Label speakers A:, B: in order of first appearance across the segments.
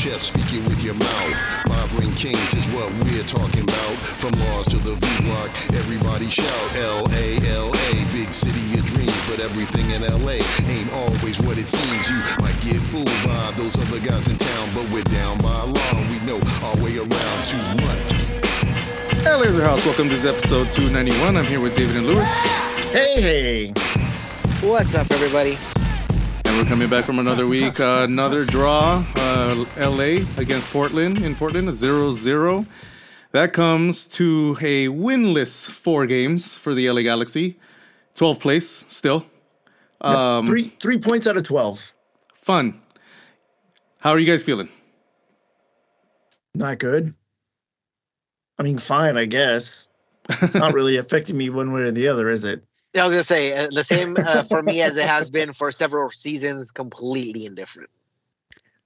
A: chest, speak it with your mouth. Five ring kings is what we're talking about. From Mars to the V block, everybody shout L A L A, big city of dreams. But everything in LA ain't always what it seems. You might get fooled by those other guys in town, but we're down by a law. We know our way around too much.
B: Hey, Laser House, welcome to this episode 291. I'm here with David and Lewis,
C: Hey, hey.
D: What's up, everybody?
B: And we're coming back from another week. Uh, another draw, uh, LA against Portland in Portland, a 0 0. That comes to a winless four games for the LA Galaxy. 12th place still. Um,
C: three three points out of twelve.
B: Fun. How are you guys feeling?
C: Not good. I mean, fine, I guess. It's not really affecting me one way or the other, is it?
D: I was gonna say uh, the same uh, for me as it has been for several seasons. Completely indifferent.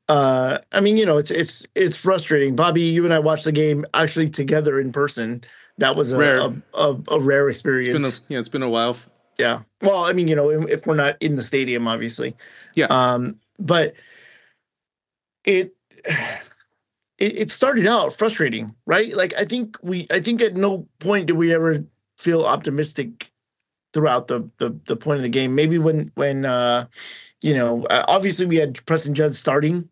C: Uh, I mean, you know, it's it's it's frustrating. Bobby, you and I watched the game actually together in person. That was a
B: Rare.
C: a, a, a rare experience.
B: It's been a, yeah, it's been a while.
C: yeah. Well, I mean, you know, if we're not in the stadium, obviously.
B: Yeah.
C: Um, but it it, it started out frustrating, right? Like I think we I think at no point did we ever feel optimistic throughout the the, the point of the game. Maybe when when uh you know uh, obviously we had Preston Judd starting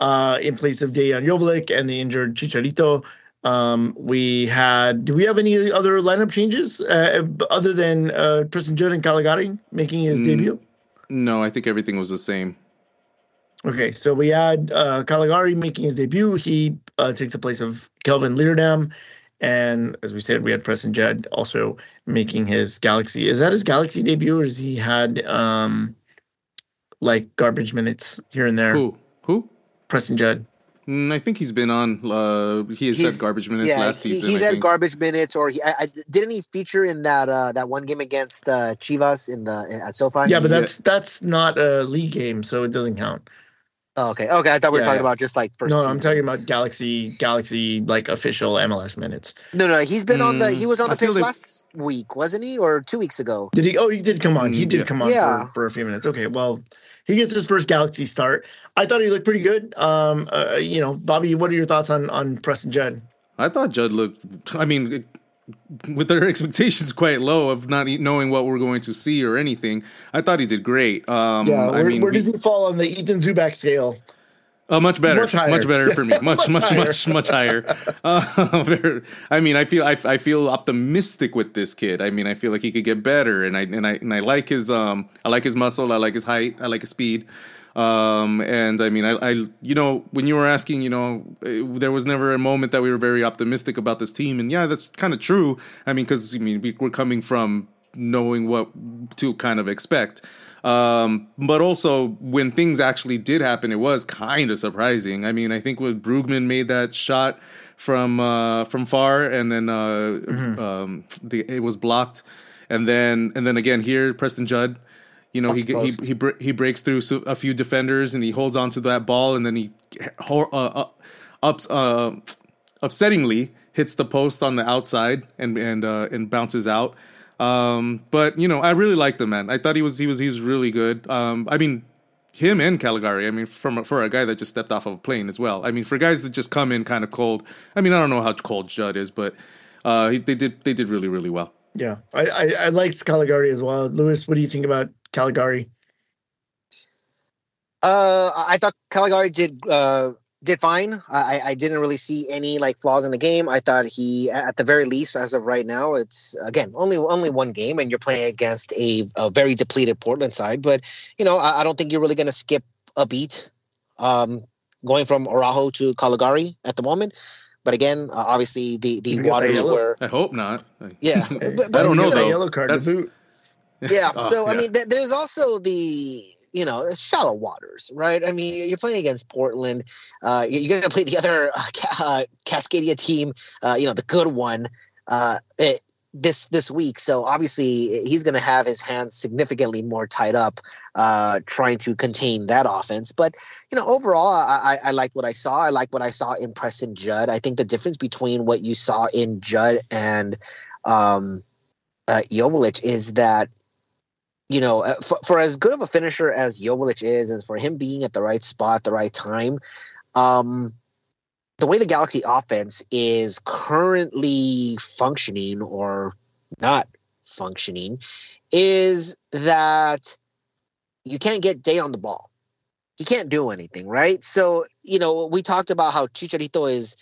C: uh in place of Dejan Joveljic and the injured Chicharito. Um, we had. Do we have any other lineup changes uh, other than uh, Preston Judd and Calegari making his
B: Mm.
C: debut?
B: No, I think everything was the same.
C: Okay, so we had uh, Calegari making his debut. He uh, takes the place of Kelvin Leerdam. And as we said, we had Preston Judd also making his Galaxy. Is that his Galaxy debut, or has he had um, like garbage minutes here and there?
B: Who? Who?
C: Preston Judd.
B: Mm, I think he's been on. Uh, he has
D: He's-
B: had garbage minutes
D: yeah,
B: last
D: he-
B: season.
D: he's
B: I
D: had
B: think.
D: garbage minutes, or he I, I, didn't he feature in that uh, that one game against uh, Chivas in the at SoFi?
C: Yeah, but
B: Yeah.
C: that's that's not a league game, so it doesn't count.
D: Oh, okay, okay. I thought we were
C: Yeah,
D: talking
C: yeah.
D: about just like first.
C: no,
D: team
C: I'm talking about Galaxy Galaxy like official MLS minutes.
D: No, no, he's been on the.
B: Mm,
D: He was on the
B: feel
D: pitch
B: like-
D: last week, wasn't he, or two weeks ago?
C: Did he? Oh, he did come on. He
B: Mm,
C: did
B: yeah.
C: come on
D: Yeah.
C: for, for a few minutes. Okay, well, he gets his first Galaxy start. I thought he looked pretty good. Um, uh, you know, Bobby, what are your thoughts on on Preston Judd?
B: I thought Judd looked. I mean, it- with their expectations quite low of not knowing what we're going to see or anything, I thought he did great. Um,
C: Yeah,
B: I
C: where,
B: mean,
C: where does he fall on the Ethan Zubak scale?
B: uh, much better,
C: Much
B: much, better for me, much,
C: Much
B: much,
C: higher.
B: much, much higher. Uh, very- I mean, I feel, I, I feel optimistic with this kid. I mean, I feel like he could get better, and I, and I, and I like his, um, I like his muscle, I like his height, I like his speed. Um, and I mean, I, I, you know, when you were asking, you know, eh, there was never a moment that we were very optimistic about this team, and yeah, that's kind of true. I mean, because I mean, we, we're coming from knowing what to kind of expect. Um, but also when things actually did happen, it was kind of surprising. I mean, I think when Brugman made that shot from uh, from far, and then uh, um, the, it was blocked, and then and then again here, Preston Judd. You know, he he he, he breaks through a few defenders and he holds on to that ball, and then he uh, uh, ups uh, upsettingly hits the post on the outside and and uh, and bounces out. Um, but you know, I really liked the man. I thought he was he was he was really good. Um, I mean, him and Calegari. I mean, from for a guy that just stepped off of a plane as well. I mean, for guys that just come in kind of cold. I mean, I don't know how cold Judd is, but uh, he, they did they did really really well.
C: Yeah, I, I I liked Calegari as well. Lewis, what do you think about Calegari?
D: Uh, I thought Calegari did uh, did fine. I, I didn't really see any like flaws in the game. I thought he, at the very least, as of right now, it's again only only one game, and you're playing against a, a very depleted Portland side. But you know, I, I don't think you're really going to skip a beat, um, going from Araujo to Calegari at the moment. But again, uh, obviously the the
C: You got the
D: waters were
B: I hope not.
D: yeah. But, but,
B: I don't know,
D: you
B: though.
C: Yellow card to boot.
D: Yeah.
B: Oh,
D: so I mean, th- there's also the you know shallow waters, right? I mean, you're playing against Portland. Uh, you're going to play the other uh, uh, Cascadia team, uh, you know, the good one. Uh, it, this this week, so obviously he's going to have his hands significantly more tied up, uh, trying to contain that offense. But you know, overall, I, I, I like what I saw. I like what I saw in Preston Judd. I think the difference between what you saw in Judd and um, uh, Joveljic is that you know, uh, for, for as good of a finisher as Joveljic is, and for him being at the right spot at the right time, Um, the way the Galaxy offense is currently functioning or not functioning is that you can't get day on the ball. You can't do anything, right? So, you know, we talked about how Chicharito is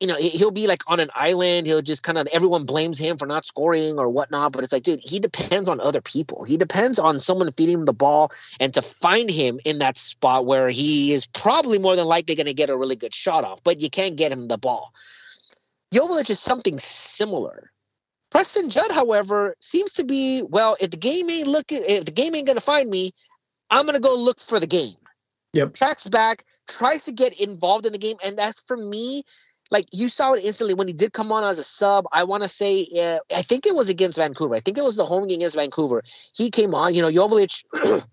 D: you know, he'll be like on an island. He'll just kind of everyone blames him for not scoring or whatnot. But it's like, dude, he depends on other people. He depends on someone feeding him the ball and to find him in that spot where he is probably more than likely going to get a really good shot off. But you can't get him the ball. Joveljic is something similar. Preston Judd, however, seems to be well. If the game ain't looking, if the game ain't going to find me, I'm going to go look for the game.
C: Yep.
D: Tracks back, tries to get involved in the game, and that's for me like you saw it instantly when he did come on as a sub. I want to say, uh, I think it was against Vancouver. I think it was the home game against Vancouver. He came on, you know, Joveljic.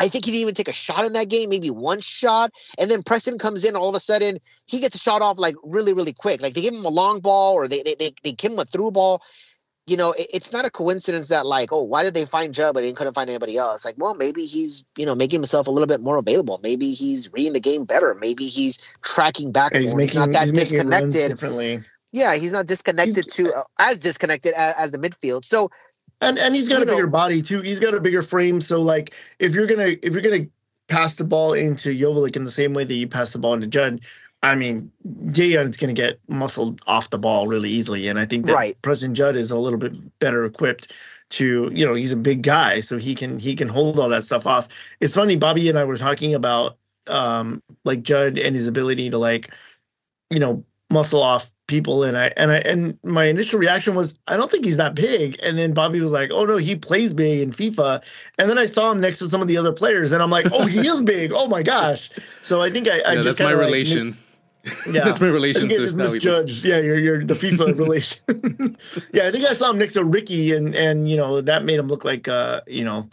D: I think he didn't even take a shot in that game, maybe one shot. And then Preston comes in, all of a sudden, he gets a shot off like really, really quick. Like they give him a long ball or they they, they, they give him a through ball you know, it, it's not a coincidence that like, oh, why did they find Judd but they couldn't find anybody else? Like, well, maybe he's you know making himself a little bit more available. Maybe he's reading the game better. Maybe he's tracking back.
C: Yeah, he's, making,
D: he's not that
C: he's
D: disconnected.
C: differently.
D: Yeah, he's not disconnected he's, to uh, as disconnected as, as, the midfield. So,
C: and and he's got a bigger know, body too. He's got a bigger frame. So like, if you're gonna if you're gonna pass the ball into Joveljic in the same way that you pass the ball into Judd, I mean, is going to get muscled off the ball really easily, and I think that right. Preston Judd is a little bit better equipped to, you know, he's a big guy, so he can he can hold all that stuff off. It's funny, Bobby and I were talking about um like Judd and his ability to like, you know, muscle off people, and I and I and my initial reaction was I don't think he's that big, and then Bobby was like, oh no, he plays big in FIFA, and then I saw him next to some of the other players, and I'm like, oh, he is big, oh my gosh. So I think I, I
B: yeah,
C: just
B: that's my
C: like
B: relation.
C: Mis-
B: yeah, that's my relation to
C: is misjudged. Yeah, you're you're the FIFA relation. yeah, I think I saw him next to Riqui, and and you know that made him look like uh you know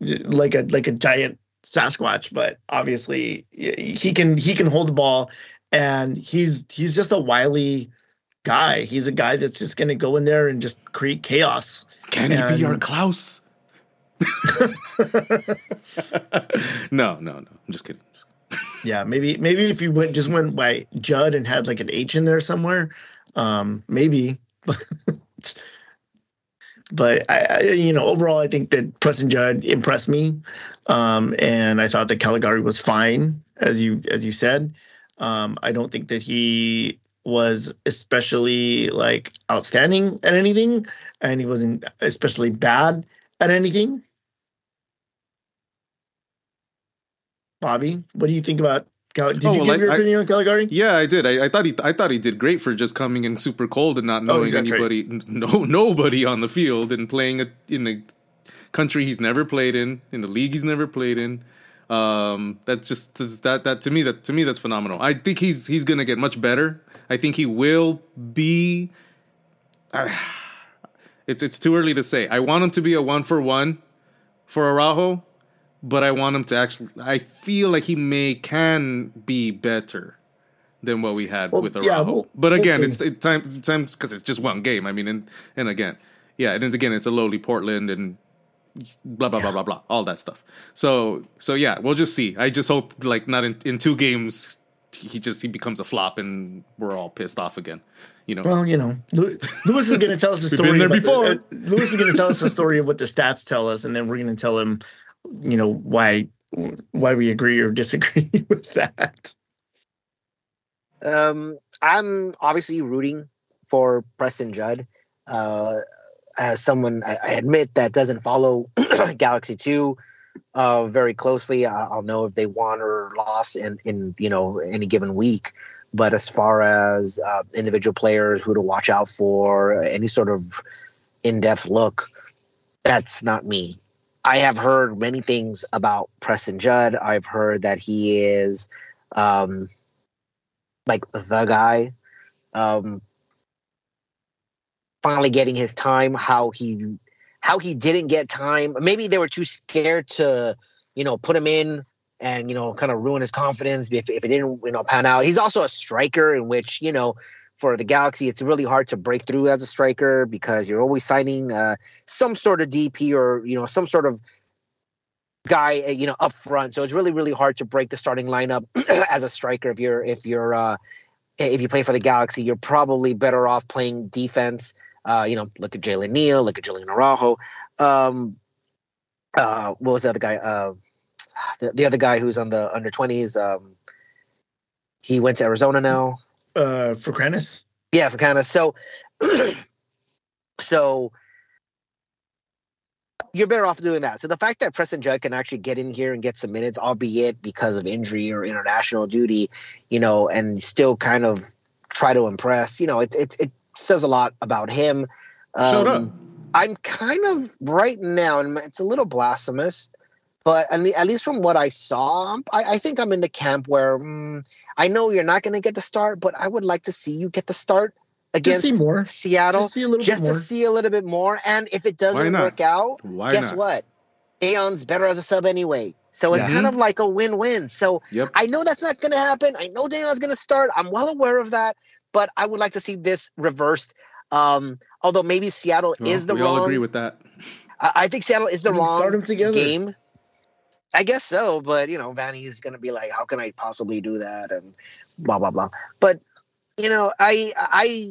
C: like a like a giant Sasquatch. But obviously he can he can hold the ball, and he's he's just a wily guy. He's a guy that's just going to go in there and just create chaos.
B: Can and, he be your Klaus? no, no, no. I'm just kidding.
C: Yeah, maybe maybe if you went just went by Judd and had like an H in there somewhere, um, maybe. but I, I, you know, overall, I think that Preston Judd impressed me, um, and I thought that Calegari was fine, as you as you said. Um, I don't think that he was especially like outstanding at anything, and he wasn't especially bad at anything. Bobby, what do you think about? Did oh, you well, give your I, opinion on Calegari?
B: Yeah, I did. I, I, thought he, I thought he did great for just coming in super cold and not oh, knowing oh, anybody, no nobody on the field, and playing a, in a country he's never played in, in the league he's never played in. Um, that's just that that to me that to me that's phenomenal. I think he's he's gonna get much better. I think he will be. Uh, it's it's too early to say. I want him to be a one for one for Araujo but I want him to actually. I feel like he may can be better than what we had well, with Araujo. Yeah, we'll, but again, we'll it's it, time times because it's just one game. I mean, and and again, yeah, and again, it's a lowly Portland and blah blah yeah. blah blah blah, all that stuff. So so yeah, we'll just see. I just hope like not in, in two games he just he becomes a flop and we're all pissed off again. You know.
C: Well, you know, Lewis is going to tell us the story.
B: Been there before.
C: The, uh, Lewis is going to tell us the story of what the stats tell us, and then we're going to tell him you know why why we agree or disagree with that.
D: Um, I'm obviously rooting for Preston Judd. Uh, as someone I, I admit that doesn't follow Galaxy Two uh, very closely, I'll know if they won or lost in in you know any given week. But as far as uh, individual players who to watch out for, any sort of in-depth look, that's not me. I have heard many things about Preston Judd. I've heard that he is um, like the guy. Um, finally getting his time. How he how he didn't get time. Maybe they were too scared to, you know, put him in and you know kind of ruin his confidence if if it didn't you know pan out. He's also a striker in which you know for the Galaxy, it's really hard to break through as a striker because you're always signing uh, some sort of DP or you know some sort of guy, uh, you know, up front. So it's really, really hard to break the starting lineup as a striker. If you're, if you're, uh, if you play for the Galaxy, you're probably better off playing defense. Uh, you know, look at Jalen Neal, look at Julian Araujo. Um, uh, what was the other guy? Uh, the, the other guy who's on the under 20s. Um, he went to Arizona now.
C: Uh, for Kranis?
D: Yeah, for kind of so. so you're better off doing that. So the fact that Preston Judd can actually get in here and get some minutes, albeit because of injury or international duty, you know, and still kind of try to impress, you know, it it, it says a lot about him.
B: Showed up.
D: Um, I'm kind of right now, and it's a little blasphemous, but at least from what I saw, I'm- I, I think I'm in the camp where mm, I know you're not going to get the start, but I would like to see you get the start
C: Just see
D: against
C: more.
D: Seattle
C: Just see a little
D: just
C: bit
D: to
C: more.
D: see a little bit more. And if it doesn't work out,
B: Why
D: guess
B: not?
D: what? Aeon's better as a sub anyway. So it's
B: Yeah.
D: kind of like a win-win. So
B: Yep.
D: I know that's not going to happen. I know Daniel's going to start. I'm well aware of that, but I would like to see this reversed. Um, although maybe Seattle
B: Well,
D: is the
B: we
D: wrong.
B: all agree with that.
D: I, I think Seattle is the
C: We can
D: wrong
C: together.
D: game. I guess so, but you know, Vanney's going to be like, "How can I possibly do that?" and blah blah blah. But you know, I I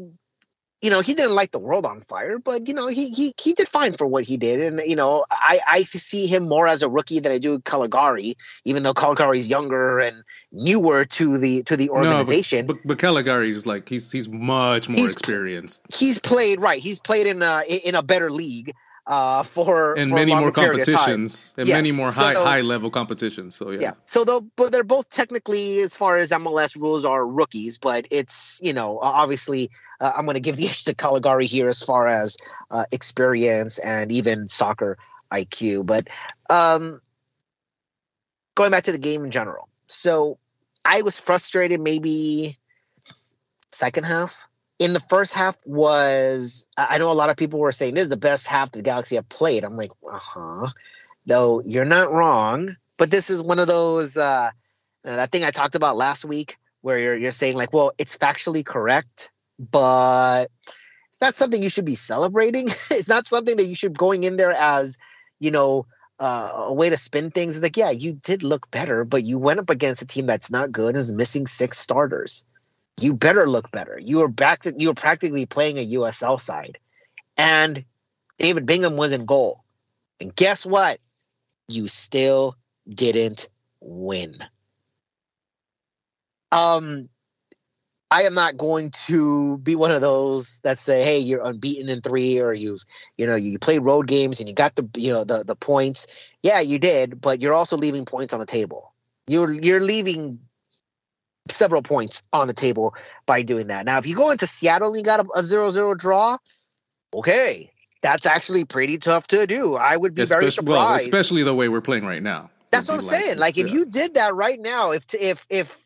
D: you know, he didn't light the world on fire, but you know, he he he did fine for what he did, and you know, I I see him more as a rookie than I do Calegari, even though Calegari's younger and newer to the to the
B: No, but-
D: organization.
B: but, but Calegari is like he's he's much more
D: He's-
B: experienced
D: he's played right. He's played in a in a better league uh, for
B: and
D: for
B: many more
D: longer period of time.
B: competitions and
D: Yes,
B: many more high
D: so-
B: high level competitions. So yeah,
D: Yeah. So though, but they're both technically, as far as MLS rules, are rookies. But it's you know obviously uh, I'm going to give the edge to Calegari here as far as uh, experience and even soccer IQ. But um, going back to the game in general, so I was frustrated maybe second half. In the first half was I know a lot of people were saying this is the best half the Galaxy have played. I'm like, uh huh. Though you're not wrong, but this is one of those uh, uh, that thing I talked about last week where you're you're saying like, well, it's factually correct, but it's not something you should be celebrating. it's not something that you should going in there as, you know, uh, a way to spin things. It's like, yeah, you did look better, but you went up against a team that's not good and is missing six starters. You better look better. You were back to you were practically playing a USL side. And David Bingham was in goal. And guess what? You still didn't win. Um, I am not going to be one of those that say, "Hey, you're unbeaten in three, or you, you know, you play road games and you got the, you know, the the points." Yeah, you did, but you're also leaving points on the table. You're you're leaving several points on the table by doing that. Now, if you go into Seattle and you got a, a zero-zero draw, okay, that's actually pretty tough to do. I would be very
B: especially, well,
D: surprised.
B: especially the way we're playing right now.
D: That's what I'm
B: be
D: saying. Like, if you did that right now, if if if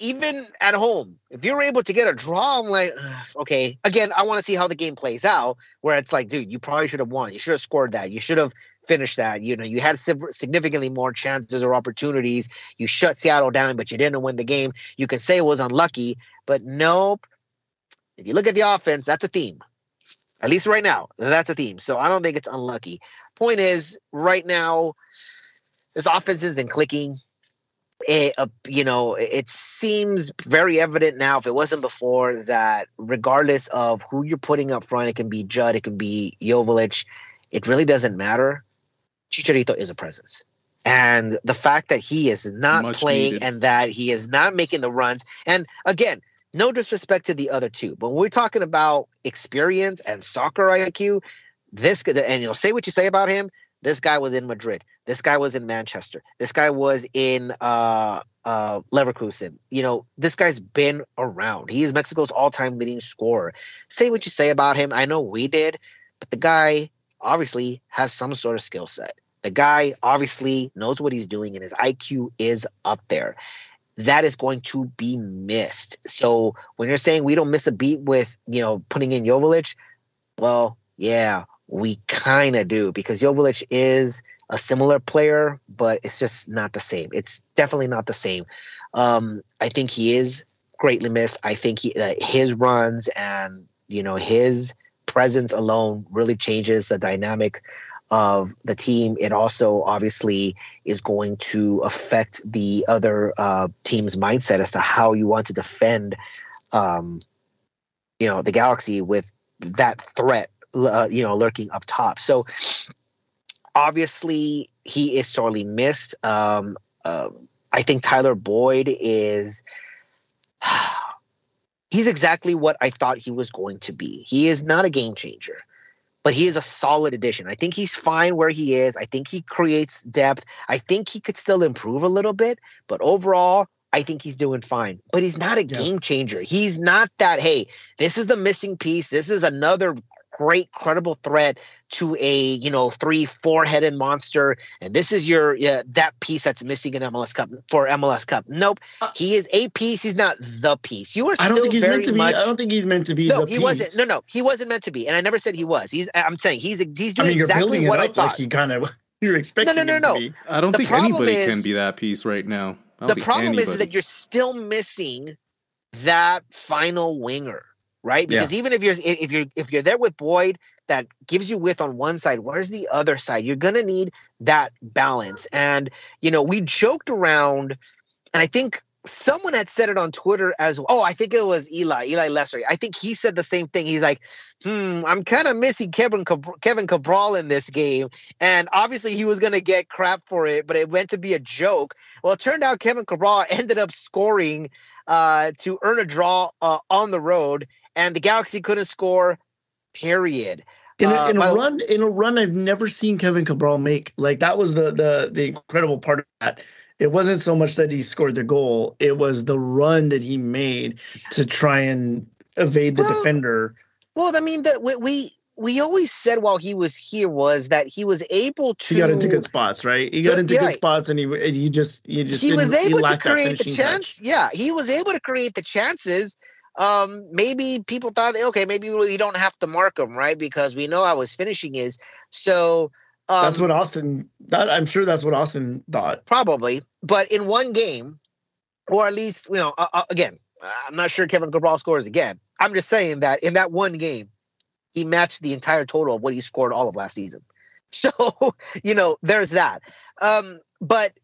D: even at home, if you're able to get a draw, I'm like, ugh, okay. Again, I want to see how the game plays out. Where it's like, dude, you probably should have won. You should have scored that. You should have finished that. You know, you had significantly more chances or opportunities. You shut Seattle down, but you didn't win the game. You can say it was unlucky, but nope. If you look at the offense, that's a theme. At least right now, that's a theme. So I don't think it's unlucky. Point is, right now, this offense isn't clicking. It, uh, you know, it seems very evident now, if it wasn't before, that regardless of who you're putting up front, it can be Judd, it can be Joveljic, it really doesn't matter. Chicharito is a presence. And the fact that he is not
B: Much
D: playing
B: needed.
D: and that he is not making the runs, and again, no disrespect to the other two, but when we're talking about experience and soccer IQ, this and you'll say what you say about him. This guy was in Madrid. This guy was in Manchester. This guy was in uh, uh, Leverkusen. You know, this guy's been around. He is Mexico's all-time leading scorer. Say what you say about him. I know we did, but the guy obviously has some sort of skill set. The guy obviously knows what he's doing, and his IQ is up there. That is going to be missed. So when you're saying we don't miss a beat with you know putting in Joveljic, well, yeah, we kind of do because Joveljic is a similar player, but it's just not the same. It's definitely not the same. Um, I think he is greatly missed. I think he, uh, his runs and you know his presence alone really changes the dynamic of the team. It also obviously is going to affect the other uh, team's mindset as to how you want to defend, um, you know, the Galaxy with that threat, uh, you know, lurking up top. So obviously he is sorely missed. Um, uh, I think Tyler Boyd is. He's exactly what I thought he was going to be. He is not a game changer but he is a solid addition. I think he's fine where he is. I think he creates depth. I think he could still improve a little bit, but overall, I think he's doing fine. But he's not a yeah. game changer. He's not that, hey, this is the missing piece. This is another great, credible threat to a you know three, four headed monster, and this is your yeah, that piece that's missing in MLS Cup for MLS Cup. Nope, uh, he is a piece. He's not the piece. You are. I don't think he's
C: meant to
D: much,
C: be. I don't think he's meant to be.
D: No, he
C: piece.
D: wasn't. No, no, he wasn't meant to be. And I never said he was. He's. I'm saying he's. He's doing I mean, exactly what I thought. Like
C: he kind of. You're expecting.
D: No, no, no, no.
B: I don't the think anybody is, can be that piece right now.
D: The problem anybody. is that you're still missing that final winger, right? Because yeah. even if you're if you're if you're there with Boyd, that gives you width on one side. Where's the other side? You're going to need that balance. And, you know, we joked around, and I think someone had said it on Twitter as well. Oh, I think it was Eli, Eli Lesser. I think he said the same thing. He's like, hmm, I'm kind of missing Kevin Kevin Cabral in this game. And obviously he was going to get crap for it, but it went to be a joke. Well, it turned out Kevin Cabral ended up scoring uh, to earn a draw uh, on the road, and the Galaxy couldn't score, period.
C: In a, uh, in a run, in a run, I've never seen Kevin Cabral make like that was the the the incredible part of that. It wasn't so much that he scored the goal; it was the run that he made to try and evade the well, defender.
D: Well, I mean that we, we we always said while he was here was that he was able to.
C: He got into good spots, right? He got into good spots, and he and he just he just
D: he was able to create the chance. Touch. Yeah, he was able to create the chances um, maybe people thought, okay, maybe we don't have to mark him, right? Because we know how his finishing is. So
C: um, that's what Austin. That I'm sure that's what Austin thought.
D: Probably, but in one game, or at least you know, uh, uh, again, I'm not sure Kevin Cabral scores again. I'm just saying that in that one game, he matched the entire total of what he scored all of last season. So you know, there's that. Um, but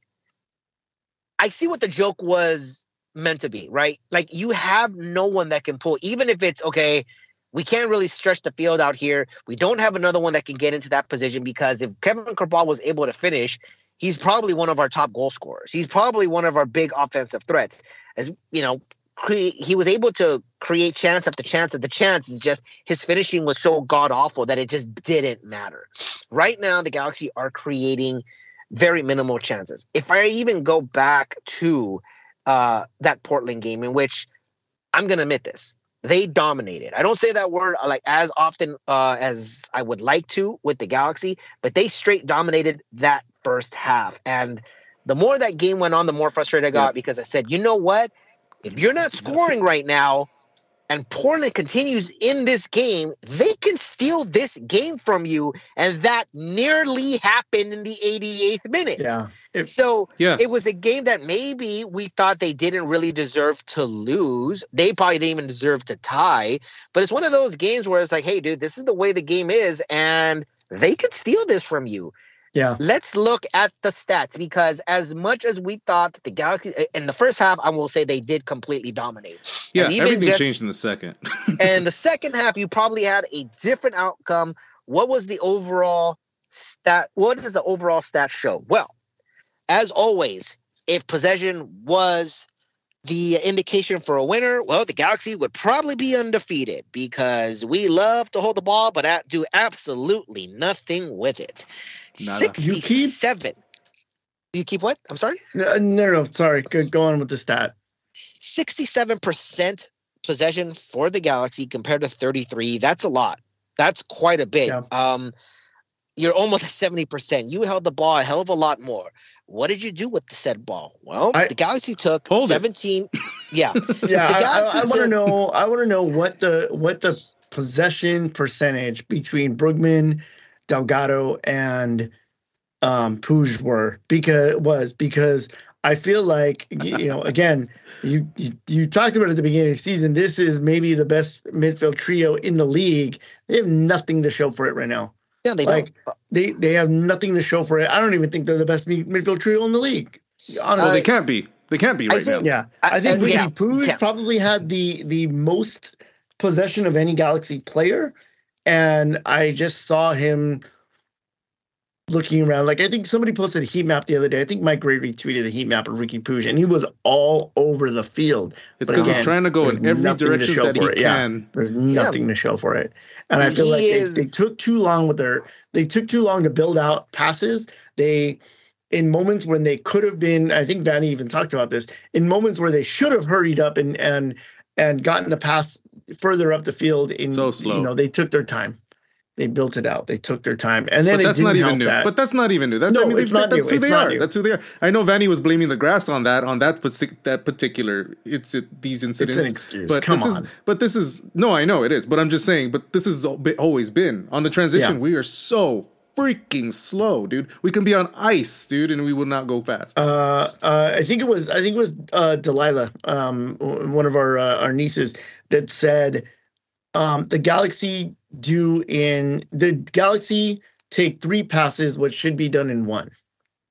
D: I see what the joke was meant to be, right? Like you have no one that can pull, even if it's okay. We can't really stretch the field out here. We don't have another one that can get into that position because if Kevin Cabral was able to finish, he's probably one of our top goal scorers. He's probably one of our big offensive threats. As you know, cre- he was able to create chance after chance after chance. It's just his finishing was so god awful that it just didn't matter. Right now, the Galaxy are creating very minimal chances. If I even go back to uh, that Portland game in which I'm going to admit this. They dominated. I don't say that word uh, like as often uh, as I would like to with the Galaxy, but they straight dominated that first half. And the more that game went on, the more frustrated I got yeah. because I said, you know what? If you're not scoring right now, and Portland continues in this game, they can steal this game from you. And that nearly happened in the 88th minute.
C: Yeah.
D: It, so yeah. it was a game that maybe we thought they didn't really deserve to lose. They probably didn't even deserve to tie. But it's one of those games where it's like, hey, dude, this is the way the game is. And they could steal this from you.
C: Yeah.
D: Let's look at the stats because as much as we thought that the Galaxy eh, in the first half, I will say they did completely dominate.
B: Yeah, everything just, changed in the second.
D: and the second half, you probably had a different outcome. What was the overall stat? What does the overall stat show? Well, as always, if possession was the indication for a winner, well, the Galaxy would probably be undefeated because we love to hold the ball, but do absolutely nothing with it. Nada. 67. You keep, you keep what? I'm sorry?
C: No, no, no sorry. Go, go on with the stat.
D: 67% possession for the Galaxy compared to 33. That's a lot. That's quite a bit. Yeah. Um, you're almost at 70%. You held the ball a hell of a lot more. What did you do with the said ball? Well, I, the Galaxy took 17. It. Yeah.
C: yeah. I, I want to know I want to know what the what the possession percentage between Brugman, Delgado, and um Puig were because was because I feel like you know again you, you, you talked about it at the beginning of the season. This is maybe the best midfield trio in the league. They have nothing to show for it right now.
D: Yeah, they
C: like
D: don't.
C: they they have nothing to show for it. I don't even think they're the best midfield trio in the league. Honestly,
D: Uh,
B: they can't be. They can't be
D: I
B: right now.
C: yeah,
D: I-
C: I think
D: I- yeah,
C: Puig
D: yeah.
C: probably had the the most possession of any Galaxy player, and I just saw him looking around. Like I think somebody posted a heat map the other day. I think Mike Gray retweeted the heat map of Riqui Puig, and he was all over the field.
B: It's because he's trying to go in every direction
C: show
B: that he
C: for it. Yeah.
B: can.
C: There's nothing to show for it. And I feel
D: He
C: like they, they took too long with their they took too long to build out passes. They in moments when they could have been, I think Vanney even talked about this, in moments where they should have hurried up and and and gotten the pass further up the field in
B: So slow.
C: you know, they took their time. They built it out. They took their time. And then
B: But
C: it
B: that's
C: didn't
B: not even new.
C: that.
B: But that's not even new. That,
C: No,
B: I mean, they-
C: not
B: that's
C: new.
B: who
C: It's
B: they are.
C: new.
B: That's who they are. I know Vanney was blaming the grass on that on that that particular it's it, these incidents.
C: It's an excuse.
B: But
C: Come
B: this is
C: on.
B: but this is no, I know it is. But I'm just saying. But this has always been on the transition.
C: Yeah.
B: We are so freaking slow, dude. We can be on ice, dude, and we will not go fast.
C: uh, uh, I think it was I think it was uh, Delilah, um, one of our uh, our nieces, that said um, the Galaxy do in the Galaxy take three passes what should be done in one.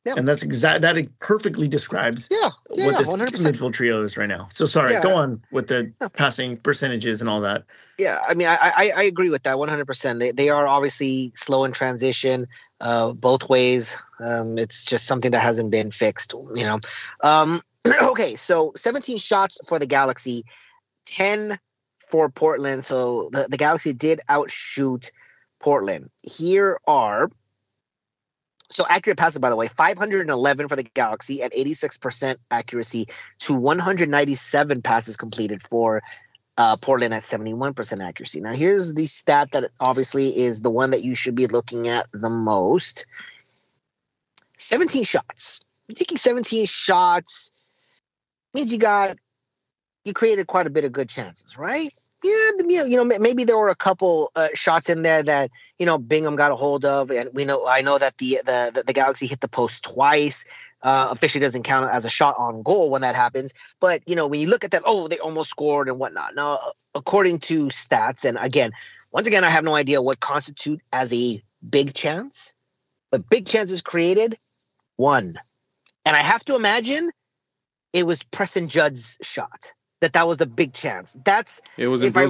D: Yeah.
C: And that's exact. That it perfectly describes
D: Yeah, yeah,
C: what this
D: one hundred percent.
C: midfield trio is right now. So sorry,
D: Yeah.
C: go on with the
D: Yeah.
C: passing percentages and all that.
D: Yeah, I mean, I I, I agree with that one hundred percent. They they are obviously slow in transition, uh, both ways. Um, it's just something that hasn't been fixed, you know. Um, okay, so seventeen shots for the Galaxy, ten for Portland. So the the Galaxy did outshoot Portland. Here are. So accurate passes, by the way, 511 for the Galaxy at 86% accuracy to 197 passes completed for uh, Portland at 71% accuracy. Now, here's the stat that obviously is the one that you should be looking at the most 17 shots. You're taking 17 shots means you got, you created quite a bit of good chances, right? Yeah, you know, maybe there were a couple uh, shots in there that you know Bingham got a hold of, and we know I know that the the the, Galaxy hit the post twice. Uh, officially doesn't count as a shot on goal when that happens, but you know when you look at that, oh, they almost scored and whatnot. Now, according to stats, and again, once again, I have no idea what constitute as a big chance, but big chances created one, and I have to imagine it was Preston Judd's shot that that was a big chance. That's
B: It was in
D: if I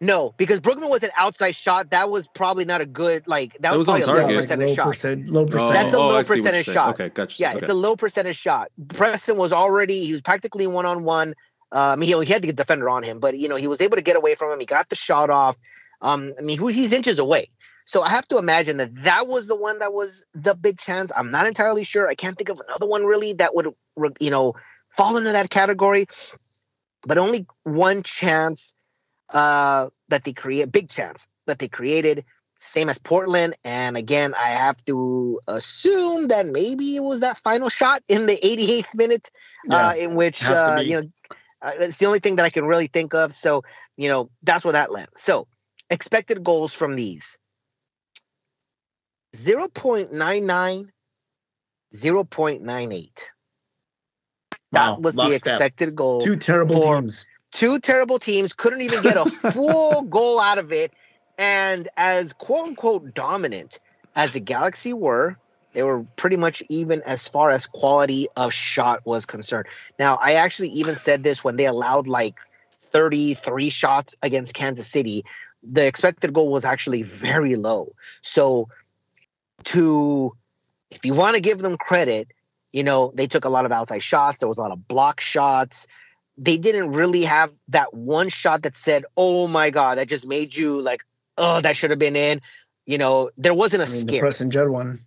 D: no, because Brugman was an outside shot. That was probably not a good like that,
B: That
D: was,
B: was on
D: probably a low
B: target.
D: percentage
C: low
D: shot.
C: percent, low percent.
D: That's a
B: oh,
D: low
B: I see what you're
D: percentage shot.
B: Okay, gotcha.
D: Yeah,
B: okay.
D: it's a low percentage shot. Preston was already he was practically one on one. I mean, he, he had the defender on him, but you know he was able to get away from him. He got the shot off. Um, I mean, he's inches away. So I have to imagine that that was the one that was the big chance. I'm not entirely sure. I can't think of another one really that would you know fall into that category. But only one chance uh, that they create, big chance that they created, same as Portland. And again, I have to assume that maybe it was that final shot in the 88th minute, uh, in which uh, you know uh, it's the only thing that I can really think of. So you know that's where that lands. So expected goals from these 0.99, 0.98. That
C: Wow,
D: was the expected goal
C: Two terrible teams.
D: two terrible teams couldn't even get a full goal out of it. And as quote unquote dominant as the galaxy were they were pretty much even as far as quality of shot was concerned. Now i actually even said this when they allowed like 33 shots against kansas city the expected goal was actually very low. So to if you want to give them credit you know they took a lot of outside shots there was a lot of block shots they didn't really have that one shot that said, "Oh my god," that just made you like, "Oh, that should have been in." You know, there wasn't a
C: I mean, the
D: scare.
C: Preston Judd one.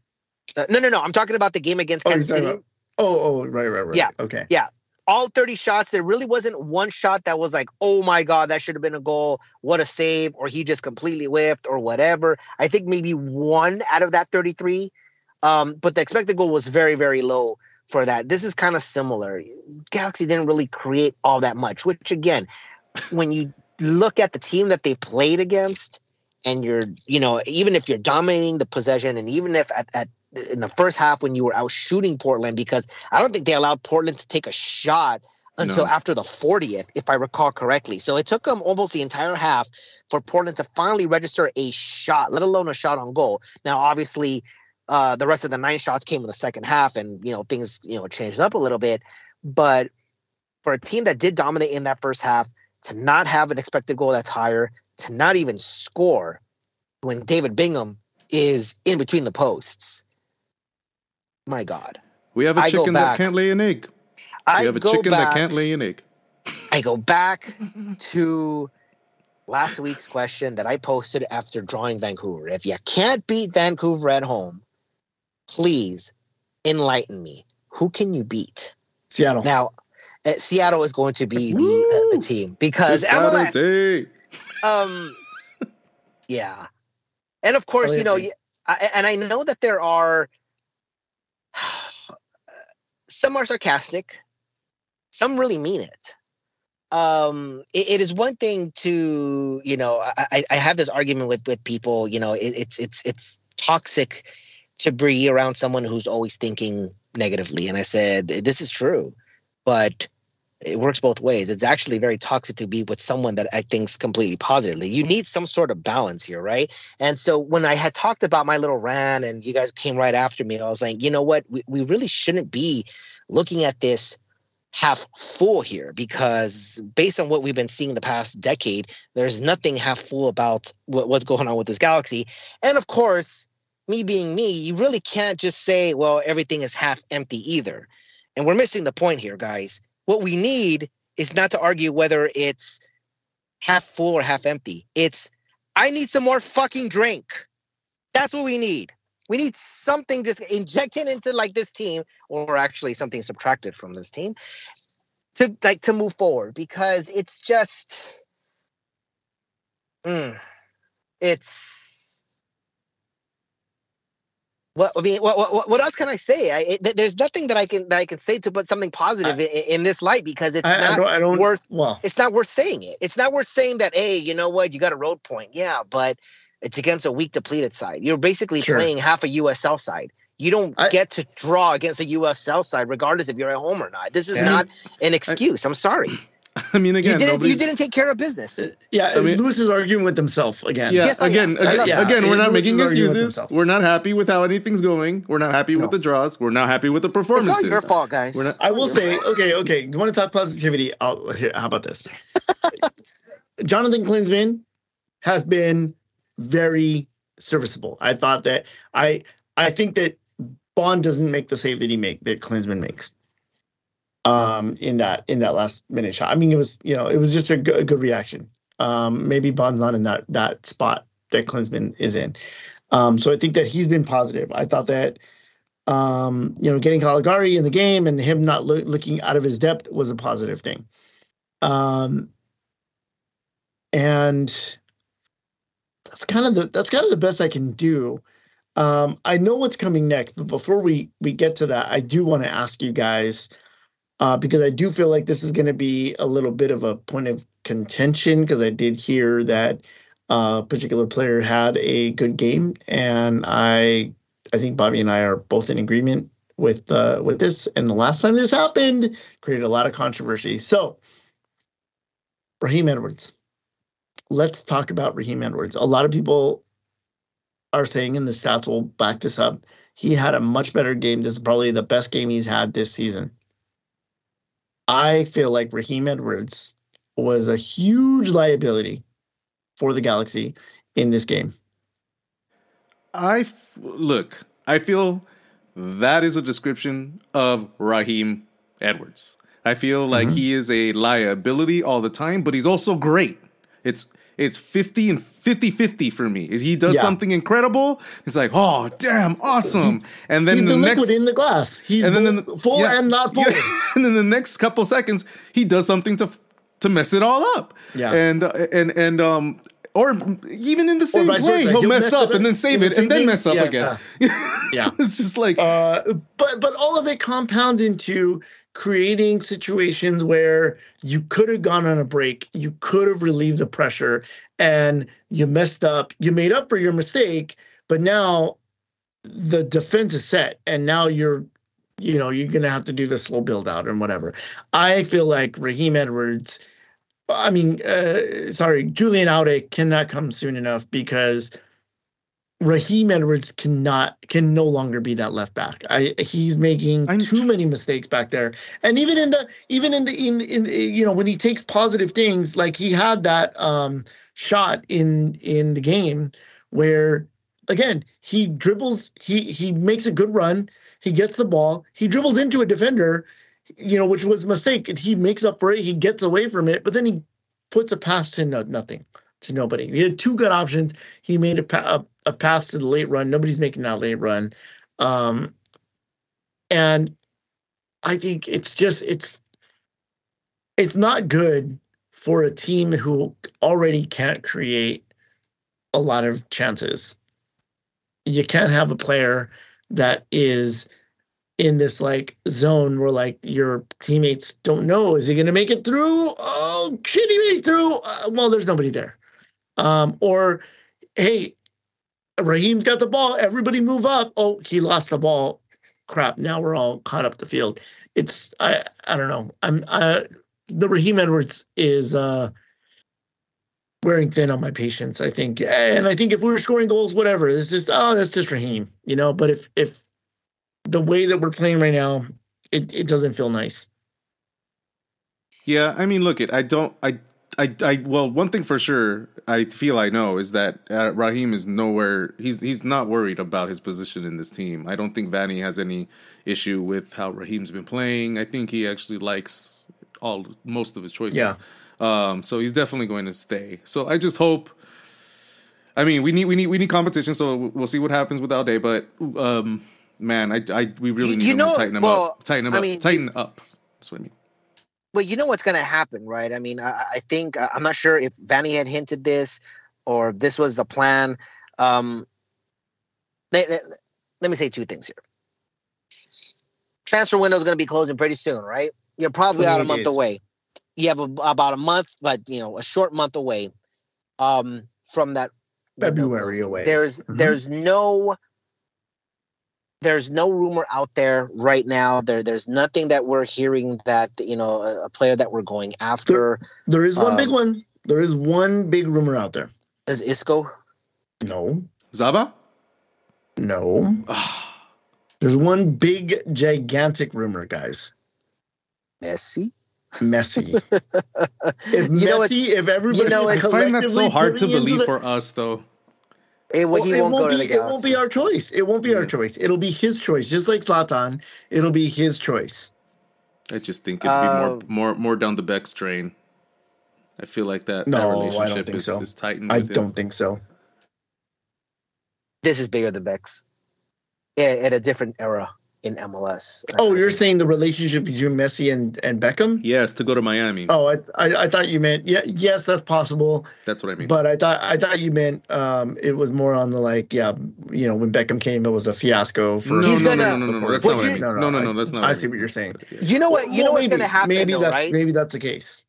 D: Uh, no, no, no. I'm talking about the game against
C: Oh,
D: Kansas City.
C: about- Oh, oh, right, right, right.
D: Yeah.
C: Okay. Yeah.
D: All 30 shots, there really wasn't one shot that was like, "Oh my god, that should have been a goal." What a save, or he just completely whipped, or whatever. I think maybe one out of that 33. Um, but the expected goal was very, very low for that. This is kind of similar. Galaxy didn't really create all that much, which again, when you look at the team that they played against, and you're, you know, even if you're dominating the possession, and even if at, at in the first half when you were out shooting Portland, because I don't think they allowed Portland to take a shot until
B: No.
D: after the 40th, if I recall correctly. So it took them almost the entire half for Portland to finally register a shot, let alone a shot on goal. Now, obviously, uh, the rest of the nine shots came in the second half, and you know things you know changed up a little bit. But for a team that did dominate in that first half, to not have an expected goal that's higher, to not even score when David Bingham is in between the posts, my God,
B: We have a
D: I go
B: chicken that can't lay an egg.
D: I
B: We have a chicken
D: back.
B: that can't lay an egg.
D: I go back to last week's question that I posted after drawing Vancouver. If you can't beat Vancouver at home, please enlighten me. Who can you beat?
C: Seattle.
D: Now, uh, Seattle is going to be the, the, the team because MLS.
B: Saturday.
D: Um, yeah, and of course,
C: Oh,
D: you know, I, and I know that there are some are sarcastic, some really mean it. Um, it, it is one thing to, you know, I, I- I have this argument with with people. You know, it, it's it's it's toxic to be around someone who's always thinking negatively, and I said this is true, but it works both ways. It's actually very toxic to be with someone that I think's completely positively. You need some sort of balance here, right? And so when I had talked about my little rant and you guys came right after me, I was like, you know what? We, we really shouldn't be looking at this half full here because based on what we've been seeing the past decade, there's nothing half full about what, what's going on with this galaxy. And of course, me being me, you really can't just say, well, everything is half empty either. And we're missing the point here, guys what we need is not to argue whether it's half full or half empty. It's I need some more fucking drink. That's what we need. We need something just injected into like this team, or actually something subtracted from this team to like to move forward because it's just mm, it's what I mean. What, what what else can I say? I, it, there's nothing that I can that I can say to put something positive in, in this light because it's
C: I, I
D: not
C: don't. I don't.
D: worth
C: Well,
D: it's not worth saying it. It's not worth saying that, hey, you know what, you got a road point. Yeah, but it's against a weak depleted side. You're basically
C: Sure.
D: playing half a USL side. You don't
C: I-
D: get to draw against a USL side, regardless if you're at home or not. This is
C: Yeah.
D: not an excuse. I'm sorry.
B: I mean,
D: You
B: again,
D: didn't. You didn't take care of business.
C: Uh, yeah.
B: I mean-
C: Lewis is arguing with himself again.
B: Yeah,
D: Yes, I am.
B: again, again,
D: love
C: it.
B: again, we're not
C: Lewis
B: making
C: is arguing with
B: excuses. We're not happy with how anything's going. We're not happy
C: No.
B: with the draws. We're not happy with the performance.
D: It's
B: performances.
D: all your fault, guys.
B: We're not-
C: I will say, okay, okay. You want to talk positivity? I'll, here, how about this? Jonathan Klinsmann has been very serviceable. I thought that I I think that Bond doesn't make the save that he make that Klinsmann makes. Um, in that in that last minute shot. I mean, it was you know it was just a good, good reaction. Um, maybe Bond's not in that that spot that Klinsmann is in. Um, so I think that he's been positive. I thought that um, you know, getting Calegari in the game and him not loo- looking out of his depth was a positive thing. Um, and that's kind of the that's kind of the best I can do. Um, I know what's coming next, but before we we get to that, I do want to ask you guys uh, because I do feel like this is going to be a little bit of a point of contention because I did hear that a particular player had a good game, and I I think Bobby and I are both in agreement with uh, with this. And the last time this happened, created a lot of controversy. So, Raheem Edwards. Let's talk about Raheem Edwards. A lot of people are saying, and the stats will back this up. He had a much better game. This is probably the best game he's had this season. I feel like Raheem Edwards was a huge liability for the Galaxy in this game.
B: I f- look. I feel that is a description of Raheem Edwards. I feel like
C: Mm-hmm.
B: he is a liability all the time, but he's also great. It's it's 50 and 50-50 for me. He does
C: Yeah.
B: something incredible. It's like, oh damn, awesome. And then the
C: the
B: next
C: liquid in the glass. He's
B: and then the-
C: full
B: yeah.
C: and not full.
B: Yeah. and then the next couple seconds, he does something to to mess it all up.
C: Yeah.
B: and uh, and and um, or even in the same play, he'll,
C: He'll
B: mess,
C: mess
B: up and then save
C: the
B: it, and then mess up
C: Yeah.
B: again.
C: Yeah.
B: so it's just like
C: Uh, but but all of it compounds into creating situations where you could have gone on a break, you could have relieved the pressure, and you messed up. You made up for your mistake, but now the defense is set, and now you're you know, you're gonna have to do the slow build out and whatever. I feel like Raheem Edwards. I mean, uh, sorry, Julian Aude cannot come soon enough because Raheem Edwards cannot can no longer be that left back. I he's making
B: I'm-
C: too many mistakes back there. And even in the even in the in in you know when he takes positive things like he had that um shot in in the game where again he dribbles he he makes a good run, he gets the ball, he dribbles into a defender, you know, which was a mistake. He makes up for it, he gets away from it, but then he puts a pass to nothing to nobody. He had two good options. He made a, pa- a, pass to the late run. Nobody's making that late run. Um, and I think it's just it's it's not good for a team who already can't create a lot of chances. You can't have a player that is in this like zone where like your teammates don't know is he going to make it through oh shit he made it through uh, well there's nobody there um or hey Raheem's got the ball everybody move up oh he lost the ball crap now we're all caught up the field it's i i don't know i'm uh the Raheem Edwards is uh wearing thin on my patience i think and i think if we were scoring goals whatever it's just oh that's just Raheem you know but if if the way that we're playing right now, it, it doesn't feel nice.
B: Yeah, I mean, look, it. I don't. I. I. I. Well, one thing for sure, I feel I know is that uh, Raheem is nowhere. He's he's not worried about his position in this team. I don't think Vanney has any issue with how Raheem's been playing. I think he actually likes all most of his choices.
C: Yeah.
B: Um. So he's definitely going to stay. So I just hope. I mean, we need we need we need competition. So we'll see what happens with Day. But um, man, I I we really need
D: you
B: him
D: know-
B: to tighten him
D: well,
B: up. Tighten him
D: I
B: up.
D: mean,
B: tighten up. That's what I mean.
D: But you know what's going to happen, right? I mean, I, I think I'm not sure if Vanney had hinted this or this was the plan. Um, let, let, let me say two things here. Transfer window is going to be closing pretty soon, right? You're probably out a month away. You have a, about a month, but you know, a short month away um, from that
C: February away.
D: There's
C: Mhm.
D: there's no there's no rumor out there right now. There there's nothing that we're hearing that you know a, a player that we're going after
C: There is one big
D: Um,
C: one. There is one big rumor out there.
D: is Isco.
C: No,
B: Zava.
C: no. There's one big, gigantic rumor, guys.
D: Messi.
C: Messi. if
D: You know,
C: Messi, if everybody,
D: you know,
B: I
D: it's-
B: find that so hard to believe
C: the-
B: for us, though.
D: It,
C: Well,
D: he
C: it
D: won't, go to
C: be,
D: the
C: It won't be our choice. It won't be our choice. It'll be his choice, just like Zlatan. It'll be his choice.
B: I just think it'd
D: Uh,
B: be more, more, more down the Beck's train. I feel like that, that
C: No, I don't
B: relationship
C: think
B: is,
C: so.
B: is tightened.
C: I
B: with him.
C: don't think so.
D: This is bigger than Bex. At, at a different era in MLS.
C: Oh,
D: I
C: you're
D: think.
C: saying the relationship between Messi and, and Beckham?
B: Yes, to go to Miami.
C: Oh, I, I I thought you meant yeah. Yes, that's possible.
B: That's what I mean.
C: But I thought I thought you meant um it was more on the like yeah you know when Beckham came it was a fiasco for
B: no,
D: He's
B: no,
D: gonna-
B: no, no, no, no, that's
D: Would
B: not what I
D: you-
B: mean.
C: No,
B: No,
C: no,
B: no, no,
C: I-
B: that's not.
C: I
B: what
C: see
B: mean.
C: what you're saying.
D: You know what? You know
C: Well,
D: what's
C: maybe,
D: going to happen,
C: Maybe
D: though,
C: that's
D: right?
C: maybe that's the case.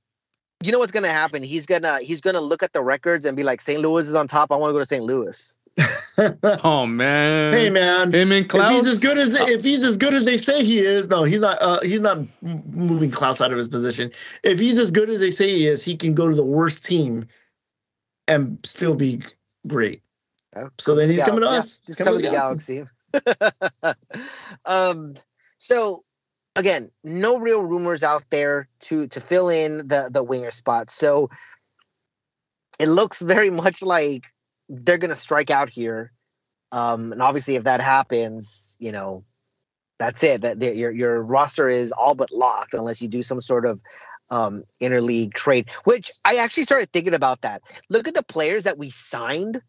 D: You know what's going to happen? He's gonna he's gonna look at the records and be like, St. Louis is on top. I want to go to St. Louis.
B: Oh man.
C: hey man,
B: Him and
C: if he's as good as they, if he's as good as they say he is, no, he's not. Uh, he's not moving Klauss out of his position. If he's as good as they say he is, he can go to the worst team and still be great.
D: Uh,
C: So
D: come
C: then
D: the
C: he's coming to
D: Galaxy.
C: us.
D: Just
C: He's
D: come to
C: coming
D: the Galaxy. um, so again, no real rumors out there to to fill in the the winger spot. So it looks very much like they're going to strike out here. Um, and obviously, if that happens, you know, that's it. That your your roster is all but locked unless you do some sort of um, interleague trade. Which I actually started thinking about that. Look at the players that we signed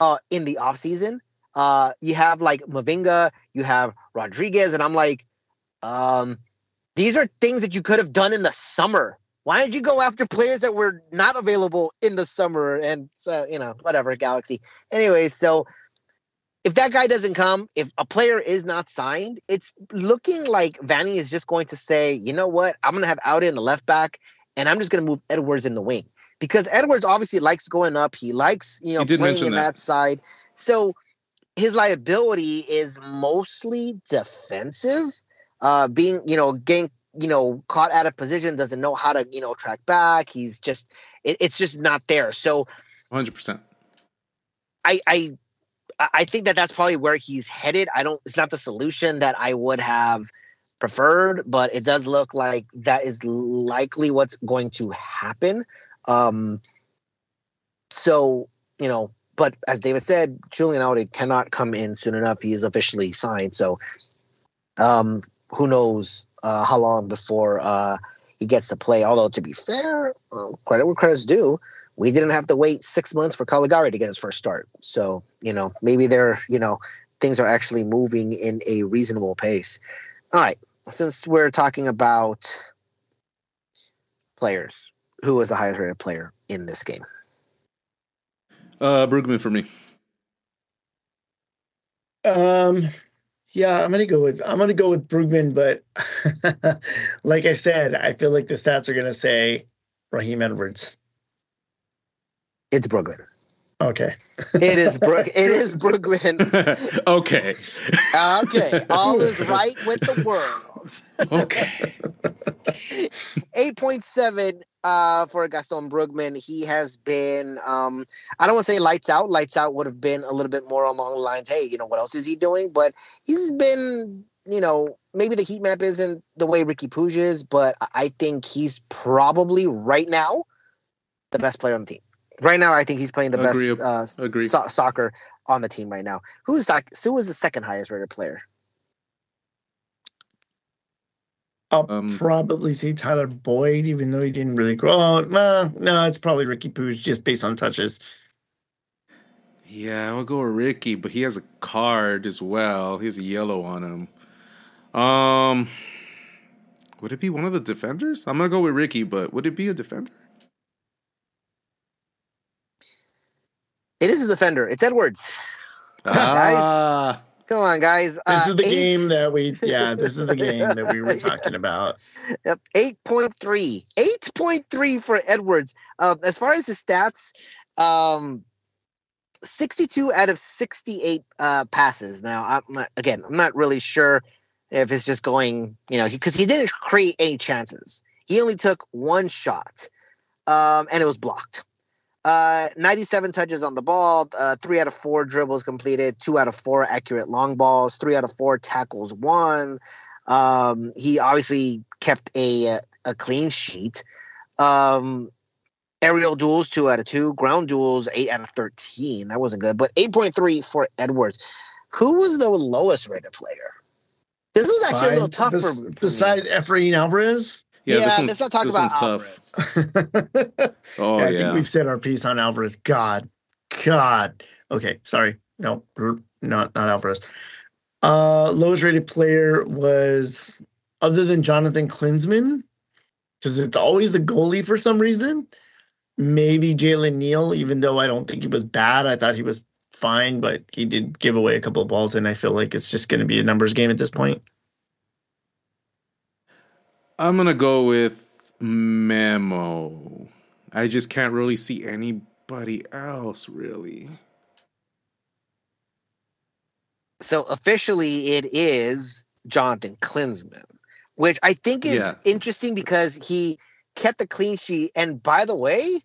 D: uh, in the offseason. Uh, you have like Mavinga, you have Rodriguez, and I'm like, um, these are things that you could have done in the summer. Why did you go after players that were not available in the summer? And so, you know, whatever, Galaxy. Anyway, so if that guy doesn't come, if a player is not signed, it's looking like Vanney is just going to say, you know what, I'm going to have out in the left back, and I'm just going to move Edwards in the wing because Edwards obviously likes going up. He likes you know playing in
B: that.
D: that side. So his liability is mostly defensive. uh, being you know getting you know caught out of position, doesn't know how to you know track back. He's just it, it's just not there. So
B: Hundred percent.
D: I I I think that that's probably where he's headed. I don't. It's not the solution that I would have preferred, but it does look like that is likely what's going to happen. Um, so you know, but as David said, Julian Aude cannot come in soon enough. He is officially signed. So, um, who knows uh, how long before uh, he gets to play? Although to be fair, uh, credit where credit's due we didn't have to wait six months for Calegari to get his first start. So, you know, maybe they're, you know, things are actually moving in a reasonable pace. All right. Since we're talking about players, who was the highest rated player in this game?
B: Uh, Brugman for me.
C: Um, yeah, I'm gonna go with I'm gonna go with Brugman, but like I said, I feel like the stats are gonna say Raheem Edwards.
D: It's Brooklyn.
C: Okay.
D: It is Brook. It is Brooklyn.
B: okay.
D: okay. All is right with the world.
B: Okay.
D: 8.7 uh, for Gaston Brugman. He has been, um, I don't want to say lights out. Lights out would have been a little bit more along the lines, hey, you know, what else is he doing? But he's been, you know, maybe the heat map isn't the way Riqui Puig is, but I think he's probably right now the best player on the team. Right now, I think he's playing the
B: Agree.
D: best uh, so- soccer on the team right now. Who's who is the second highest rated player?
C: I'll
B: Um,
C: probably see Tyler Boyd, even though he didn't really grow. Oh, well, no, it's probably Riqui Puig just based on touches.
B: Yeah, I'll go with Riqui, but he has a card as well. He has a yellow on him. Um, would it be one of the defenders? I'm gonna go with Riqui, but would it be a defender?
D: It is a defender. It's Edwards. Come on, guys.
B: Ah,
D: Come on, guys.
C: This
D: Uh,
C: is the
D: eight-
C: game that we, yeah, this is the game that we were talking about.
D: Yep, 8.3. 8.3 for Edwards. Um, as far as the stats, um, 62 out of 68 uh, passes. Now, I'm not, again, I'm not really sure if it's just going, you know, because he didn't create any chances. He only took one shot, um, and it was blocked. Uh, 97 touches on the ball, uh, three out of four dribbles completed, two out of four accurate long balls, three out of four tackles won. Um, he obviously kept a a clean sheet. Um, aerial duels two out of two, ground duels eight out of thirteen. That wasn't good, but eight point three for Edwards. Who was the lowest rated player? This was actually a little tough
C: Bes-
D: for, for me.
C: Besides Efrain Alvarez,
B: yeah,
D: Yeah,
B: this one's,
D: let's not talk
B: this
D: about
B: one's tough.
D: Alvarez.
B: Oh
C: I
B: yeah,
C: think we've said our piece on Alvarez. God, God. Okay, sorry. No, not not Alvarez. Uh, lowest rated player was other than Jonathan Klinsmann, because it's always the goalie for some reason. Maybe Jalen Neal, even though I don't think he was bad. I thought he was fine, but he did give away a couple of balls, and I feel like it's just going to be a numbers game at this point.
B: I'm gonna go with Memo. I just can't really see anybody else really.
D: So officially, it is Jonathan Klinsmann, which I think is
B: Yeah.
D: interesting because he kept a clean sheet. And by the way,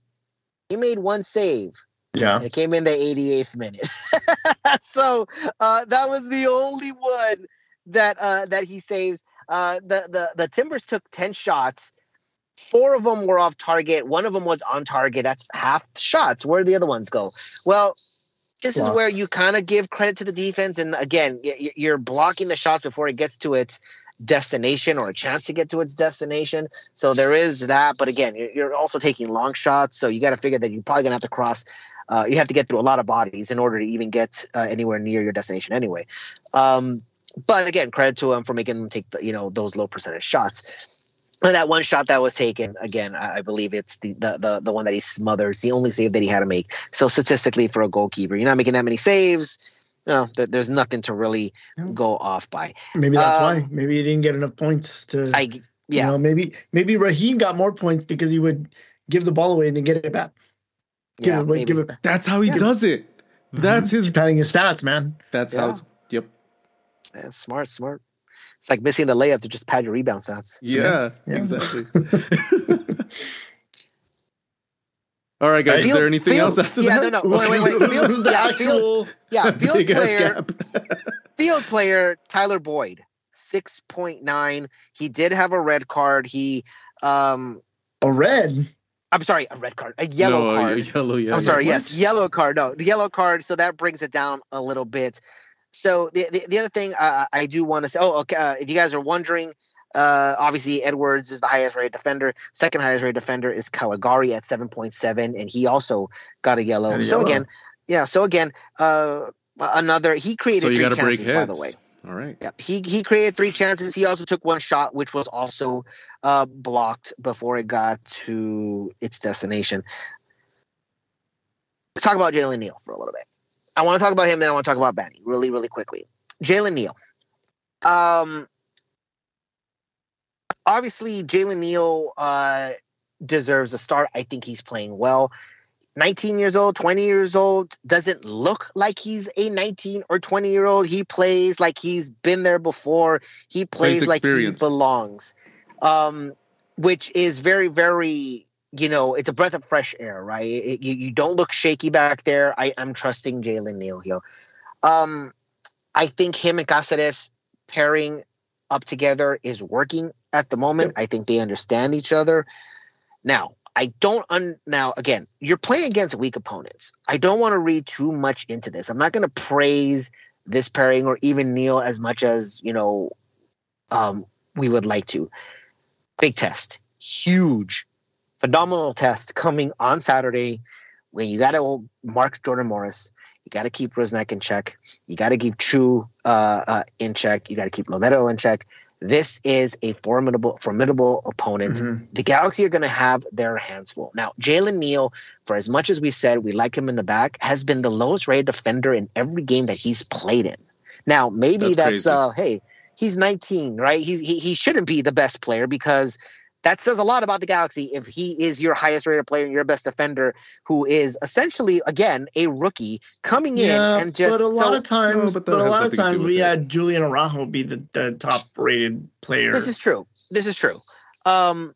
D: he made one save.
C: Yeah.
D: It came in the 88th minute. so uh, that was the only one that uh, that he saves. Uh, the the the Timbers took 10 shots. Four of them were off target. One of them was on target. That's half the shots. Where the other ones go? Well, this is where you kind of give credit to the defense. And again, you're blocking the shots before it gets to its destination or a chance to get to its destination. So there is that. But again, you're, you're also taking long shots. So you got to figure that you're probably going to have to cross. Uh, you have to get through a lot of bodies in order to even get uh, anywhere near your destination anyway. Um, but again, credit to him for making them take the, you know those low percentage shots. And that one shot that was taken, again, I, I believe it's the, the the the one that he smothered. The only save that he had to make. So statistically, for a goalkeeper, you're not making that many saves. No, there, there's nothing to really go off by.
C: Maybe that's
D: Um,
C: why. Maybe he didn't get enough points to.
D: I
C: You
D: yeah,
C: know, maybe maybe Raheem got more points because he would give the ball away and then get it back. Give
D: yeah,
C: it away,
D: maybe.
C: give it back.
B: That's how he
D: Yeah.
B: does it. That's
C: He's
B: his.
C: padding his stats, man.
B: That's how. It's, yep.
D: Yeah, smart, smart. It's like missing the layup to just pad your rebound stats.
B: Yeah,
C: Yeah.
B: exactly. All right, guys. Is there anything
D: field-
B: else after
D: yeah,
B: that?
D: no, no. Wait, wait, wait. Field,
C: Who's the
D: yeah, field, yeah, field player, field player Tyler Boyd, six point nine. He did have a red card. He, um,
C: A red.
D: I'm sorry, a red card, a yellow
B: No,
D: card.
B: y- Yellow, yeah.
D: I'm sorry,
C: What?
D: yes, yellow card. No, the yellow card. So that brings it down a little bit. So the the, the other thing uh, I do want to say. Oh, okay. Uh, if you guys are wondering, uh, obviously Edwards is the highest rated defender. Second highest rated defender is Calegari at seven point seven, and he also got a yellow.
C: Got a
D: so
C: yellow.
D: again, yeah. So again, uh, another he created
B: So
D: three chances. By the way,
B: All right.
D: yeah, he he created three chances. He also took one shot, which was also uh, blocked before it got to its destination. Let's talk about Jalen Neal for a little bit. I want to talk about him, then I want to talk about Batty really, really quickly. Jalen Neal. Um, obviously, Jalen Neal uh, deserves a start. I think he's playing well. 19 years old, 20 years old, doesn't look like he's a 19 or 20 year old. He plays like he's been there before. He plays like he belongs, um, which is very, very, you know, it's a breath of fresh air, right? It- you, you don't look shaky back there. I, I'm trusting Jalen Neal here. Um, I think him and Cáceres pairing up together is working at the moment. I think they understand each other. Now, I don't un now again, you're playing against weak opponents. I don't want to read too much into this. I'm not going to praise this pairing or even Neal as much as, you know, um we would like to. Big test. Huge. Phenomenal test coming on Saturday when you got to mark Jordan Morris. You got to keep Rusnak in check. You got to keep Chu uh, uh, in check. You got to keep Lodeiro in check. This is a formidable, formidable opponent.
C: Mhm.
D: The Galaxy are going to have their hands full. Now, Jalen Neal, for as much as we said we like him in the back, has been the lowest rated defender in every game that he's played in. Now, maybe
B: That's
D: that's, uh, hey, he's 19, right? He's, he he shouldn't be the best player because that says a lot about the Galaxy if he is your highest rated player and your best defender, who is essentially again a rookie coming in
C: Yeah,
D: and just
C: but a lot
D: so-
C: of times,
B: No, but
C: but, a lot of
B: nothing to do
C: times we
B: it.
C: had Julian Araujo be the, the top rated player.
D: this is true. This is true. Um,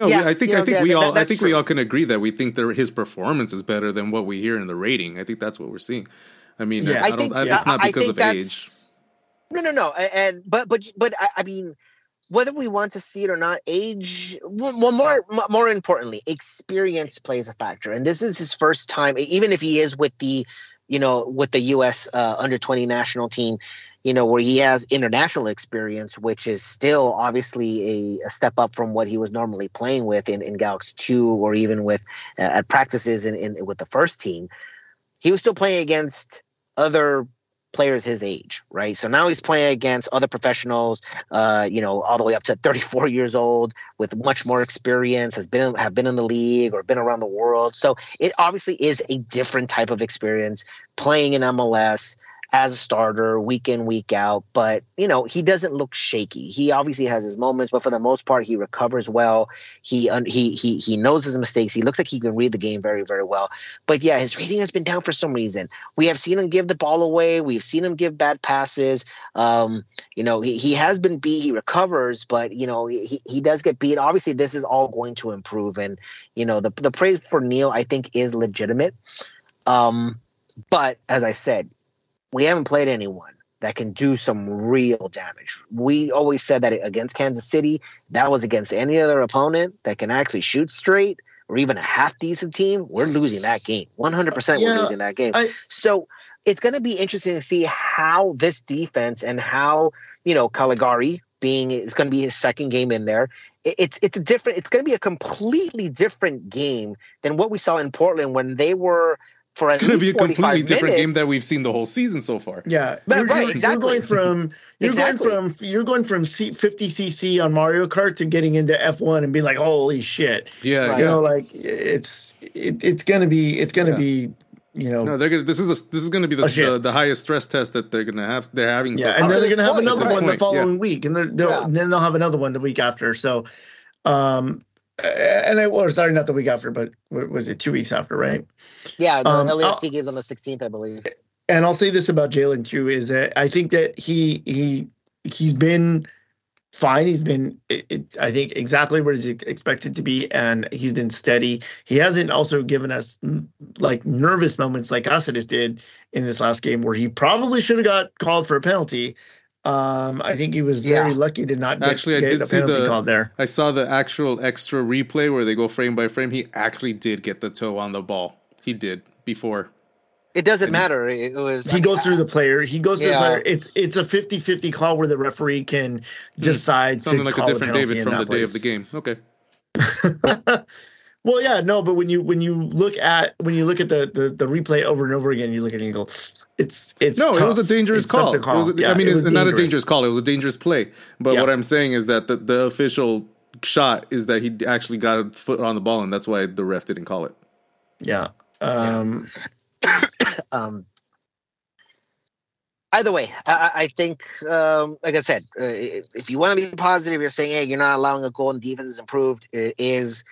B: No,
D: Yeah,
B: we, I think
D: you know,
B: I think
D: yeah,
B: we
D: that-
B: all I
D: that's
B: think we all can agree that we think that his performance is better than what we hear in the rating. I think that's what we're seeing. I mean,
C: Yeah.
B: I,
D: I
B: don't.
D: think
B: I,
D: yeah,
B: it's not
D: I
B: because
D: think
B: of age.
D: that's- No, no, no. And but but but I, I mean, whether we want to see it or not, age. Well, more more importantly, experience plays a factor. And this is his first time, even if he is with the, you know, with the U.S. Uh, under twenty national team. You know, where he has international experience, which is still obviously a, a step up from what he was normally playing with in, in Galaxy 2 or even with uh, at practices in, in with the first team. He was still playing against other players his age, right? So now he's playing against other professionals, uh, you know, all the way up to 34 years old with much more experience, has been have been in the league or been around the world. So it obviously is a different type of experience playing in MLS as a starter week in week out but you know he doesn't look shaky he obviously has his moments but for the most part he recovers well he he he he knows his mistakes he looks like he can read the game very very well but yeah his rating has been down for some reason we have seen him give the ball away. We've seen him give bad passes. Um, you know, he, he has been beat. He recovers, but you know, he, he does get beat. Obviously, this is all going to improve, and you know, the the praise for Neal I think is legitimate. Um, but as I said, we haven't played anyone that can do some real damage. We always said that against Kansas City, that was against any other opponent that can actually shoot straight or even a half decent team, we're losing that game. 100%
C: Yeah,
D: we're losing that game.
C: I-
D: so it's going to be interesting to see how this defense and how, you know, Calegari being is going to be his second game in there. It- It's it's a different it's going to be a completely different game than what we saw in Portland when they were for
B: It's going to be a completely different game that we've seen the whole season so far.
C: Yeah,
D: Right,
C: you're,
D: right,
C: you're-
D: exactly.
C: You're going from you're
D: Exactly.
C: going from you're going from 50 cc on Mario Kart to getting into F1 and being like, holy shit!
B: Yeah,
D: Right.
C: You
B: yeah.
C: know, like it's it, it's gonna be it's gonna
B: Yeah.
C: be you know
B: No, they're gonna. This is a, this is going to be the, the the highest stress test that they're going to have. They're having.
C: yeah,
B: far.
C: and then they're gonna have
D: point,
C: another
B: at this
C: one the
B: point, yeah.
C: following week, and they're, they'll,
D: Yeah.
C: then they'll have another one the week after. So, um, and I or sorry, not the week after, but was it two weeks after, right?
D: yeah, the
C: um,
D: LAFC games on the 16th, I believe.
C: and I'll say this about Jalen too is that I think that he he he's been fine. He's been, it, it, I think, exactly where he's expected to be, and he's been steady. He hasn't also given us like nervous moments like Asadis did in this last game, where he probably should have got called for a penalty. Um, I think he was
D: Yeah.
C: very lucky to not get,
B: Actually, I
C: get
B: did
C: a
B: see
C: penalty
B: the-
C: called there.
B: I saw the actual extra replay where they go frame by frame. He actually did get the toe on the ball. He did before.
D: It doesn't matter. It was. I
C: He
D: mean,
C: goes through the player. He goes through the player. It's it's a 50-50 call where the referee can decide
B: Something
C: to
B: like a different David from the
C: that
B: day of the game. Okay.
C: well, yeah, no, but when you when you look at when you look at the, the the replay over and over again, you look at it and you go, it's it's
B: No, it was a dangerous
C: It's tough
B: call. It was a-
C: Yeah,
B: I mean,
C: it
B: it's
C: was
B: not a dangerous call. It was a dangerous play. But
C: Yeah.
B: what I'm saying is that the, the official shot is that he actually got a foot on the ball, and that's why the ref didn't call it.
C: Yeah. Um,
D: um, either way, I, I- I think, um, like I said, uh, if you want to be positive, you're saying, hey, you're not allowing a goal and defense is improved. It is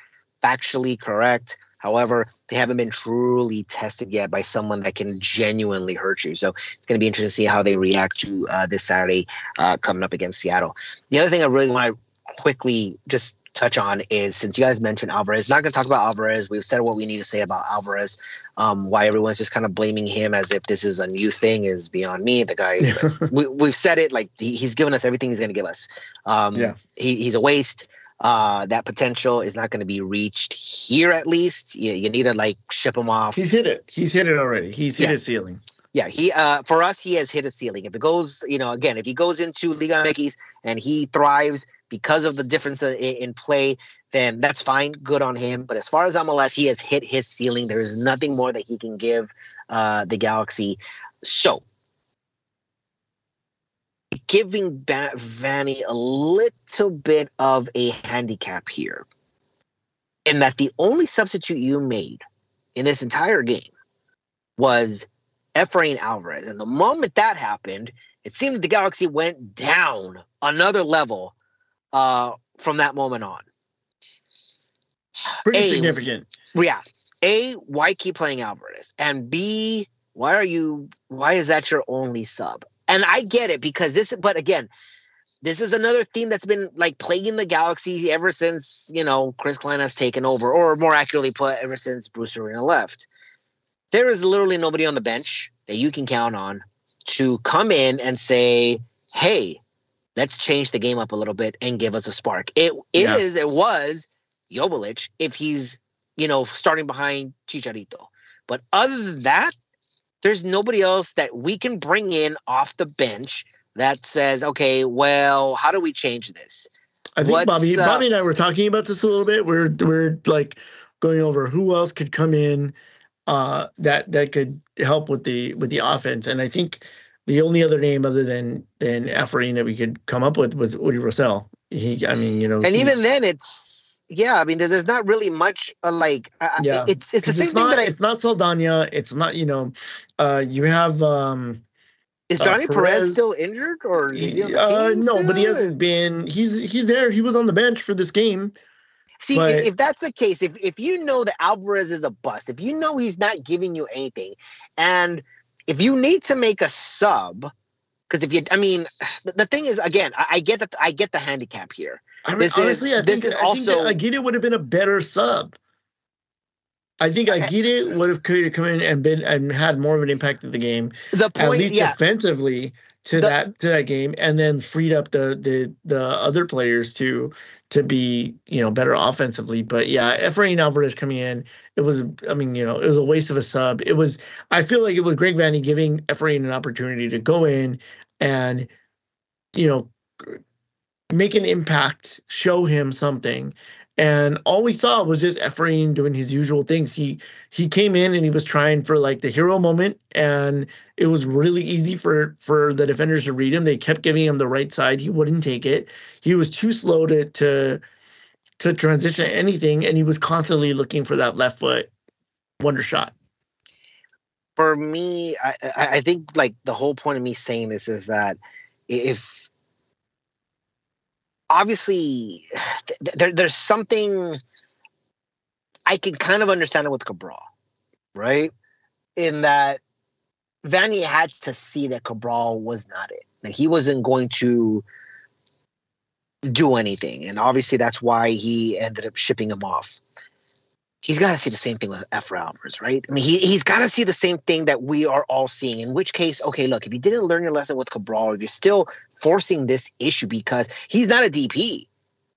D: factually correct. However, they haven't been truly tested yet by someone that can genuinely hurt you. So it's going to be interesting to see how they react to uh, this Saturday uh, coming up against Seattle. The other thing I really want to quickly just touch on is since you guys mentioned Alvarez, not going to talk about Alvarez. We've said what we need to say about Alvarez. Um, why everyone's just kind of blaming him as if this is a new thing is beyond me. The guy, we, we've said it like he, he's given us everything he's going to give us. Um,
C: Yeah.
D: he, he's a waste. Uh, that potential is not going to be reached here. At least you, you need to like ship him off.
C: he's hit it. He's hit it already. He's hit
D: Yeah.
C: his ceiling.
D: Yeah, he uh for us he has hit a ceiling. If it goes, you know, again, if he goes into Liga MX and he thrives because of the difference in, in play, then that's fine. Good on him. But as far as MLS, he has hit his ceiling. There is nothing more that he can give uh the Galaxy. So giving ba- Vanney a little bit of a handicap here, in that the only substitute you made in this entire game was Efrain Alvarez. And the moment that happened, it seemed that the Galaxy went down another level uh, from that moment on.
C: Pretty
D: Hey.
C: significant.
D: Yeah. A, why keep playing Alvarez? And B, why are you why is that your only sub? And I get it because this but again, this is another theme that's been like plaguing the galaxy ever since, you know, Chris Klein has taken over, or more accurately put, ever since Bruce Arena left. There is literally nobody on the bench that you can count on to come in and say, Hey, let's change the game up a little bit and give us a spark. It is,
C: Yeah.
D: it was Joveljic if he's you know, starting behind Chicharito. But other than that, there's nobody else that we can bring in off the bench that says, okay, well, how do we change this?
C: I think
D: What's,
C: Bobby,
D: uh,
C: Bobby and I were talking about this a little bit. We're we're like going over who else could come in uh, that that could help with the with the offense. And I think the only other name other than than Efrain that we could come up with was Uri Rosell. He, I mean, you know,
D: And even then, it's yeah. I mean, there's not really much uh, like. Uh,
C: Yeah.
D: It's it's the same thing
C: not,
D: that I.
C: It's not Saldana. It's not you know, uh, you have um,
D: Is
C: uh,
D: Donnie Perez,
C: Perez-
D: still injured or is he on the
C: uh,
D: team
C: no, but he hasn't been. He's he's there. He was on the bench for this game.
D: See,
C: But-
D: if, if that's the case, if if you know that Alvarez is a bust, if you know he's not giving you anything, and if you need to make a sub, because if you, I mean, the, the thing is, again, I, I get that I get the handicap here.
C: I mean,
D: This is-
C: honestly, I
D: this
C: think,
D: is
C: I think
D: also-
C: Aguirre would have been a better sub. I think Aguirre would have could have come in and been and had more of an impact in the game,
D: The
C: at
D: point,
C: least
D: yeah,
C: defensively to
D: The-
C: that to that game, and then freed up the the the other players to to be you know better offensively. But yeah, Efrain Alvarez coming in, it was I mean you know it was a waste of a sub. It was I feel like it was Greg Vanney giving Efrain an opportunity to go in and you know make an impact, show him something. And all we saw was just Efrain doing his usual things. He he came in and he was trying for like the hero moment, and it was really easy for for the defenders to read him. They kept giving him the right side. He wouldn't take it. He was too slow to to to transition anything, and he was constantly looking for that left foot wonder shot.
D: for me, I I think like the whole point of me saying this is that if obviously th- there, there's something I can kind of understand it with Cabral, right? In that Vanney had to see that Cabral was not it. Like he wasn't going to do anything. And obviously that's why he ended up shipping him off. He's got to see the same thing with Efra Alvarez, right? I mean, he, he's got to see the same thing that we are all seeing. In which case, okay, look, if you didn't learn your lesson with Cabral, if you're still forcing this issue because he's not a DP,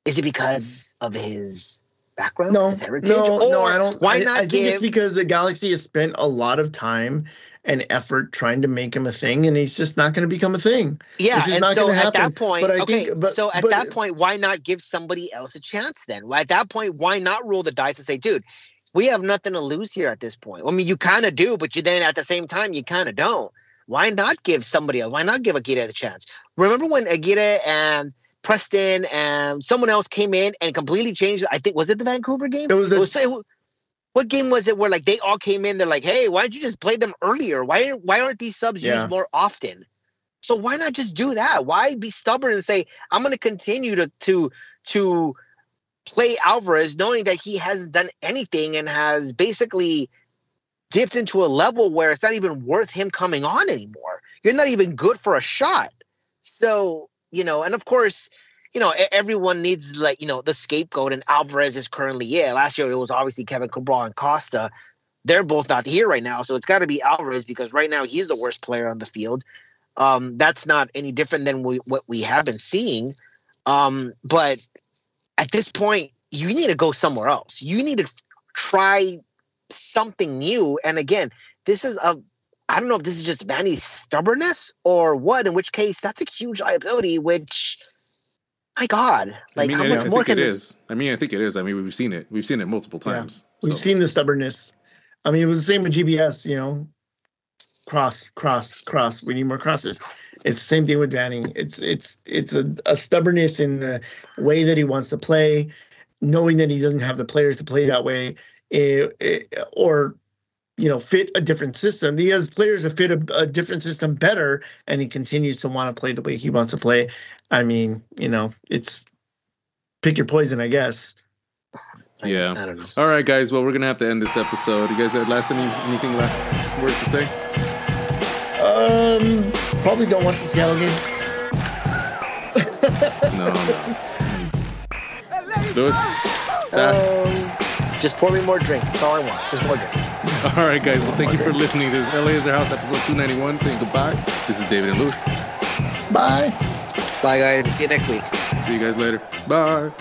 D: is it because of his background,
C: No,
D: his heritage?
C: no,
D: or
C: no. I don't.
D: Why
C: I,
D: not
C: I think it's because the Galaxy has spent a lot of time and effort trying to make him a thing, and he's just not going to become a thing.
D: Yeah, and
C: not
D: so at that point,
C: but
D: okay.
C: think- but-
D: so at
C: but-
D: that point, why not give somebody else a chance then? Why- At that point, why not roll the dice and say, dude, we have nothing to lose here at this point. I mean, you kind of do, but you then at the same time, you kind of don't. Why not give somebody else? Why not give Aguirre the chance? Remember when Aguirre and Preston and someone else came in and completely changed? I think was it the Vancouver game?
C: It was the-
D: it what game was it where like they all came in? They're like, hey, why don't you just play them earlier? Why why aren't these subs
C: Yeah.
D: used more often? So why not just do that? Why be stubborn and say I'm going to continue to to to play Alvarez, knowing that he hasn't done anything and has basically dipped into a level where it's not even worth him coming on anymore. You're not even good for a shot. So you know, and of course, you know, everyone needs like you know the scapegoat, and Alvarez is currently yeah. Last year it was obviously Kevin Cabral and Costa. They're both not here right now, so it's got to be Alvarez because right now he's the worst player on the field. Um, that's not any different than we, what we have been seeing. Um, but at this point, you need to go somewhere else. You need to try something new. And again, this is a I don't know if this is just Vanney's stubbornness or what. In which case, that's a huge liability. Which, my God,
B: I
D: like
B: mean,
D: how much
B: I
D: more
B: think
D: can
B: it
D: it-
B: is. I mean, I think it is. I mean, we've seen it. We've seen it multiple
C: Yeah.
B: times.
C: We've
B: so.
C: seen the stubbornness. I mean, it was the same with GBS. You know, cross, cross, cross. We need more crosses. It's the same thing with Vanney. It's it's it's a, a stubbornness in the way that he wants to play, knowing that he doesn't have the players to play that way, or you know, fit a different system. He has players that fit a, a different system better, and he continues to want to play the way he wants to play. I mean, you know, it's pick your poison, I guess.
D: I-
B: Yeah.
D: I don't know.
B: All right, guys. Well, we're gonna have to end this episode. You guys have last any anything last words to say?
C: Um, probably don't watch the Seattle game.
B: No, no. Lewis, fast.
D: Um, just pour me more drink. That's all I want. Just more drink.
B: All right, guys. Well, thank you for listening. This is LA is Our House, episode 291. Saying goodbye. This is David and Lewis.
C: Bye.
D: Bye, guys. See you next week.
B: See you guys later. Bye.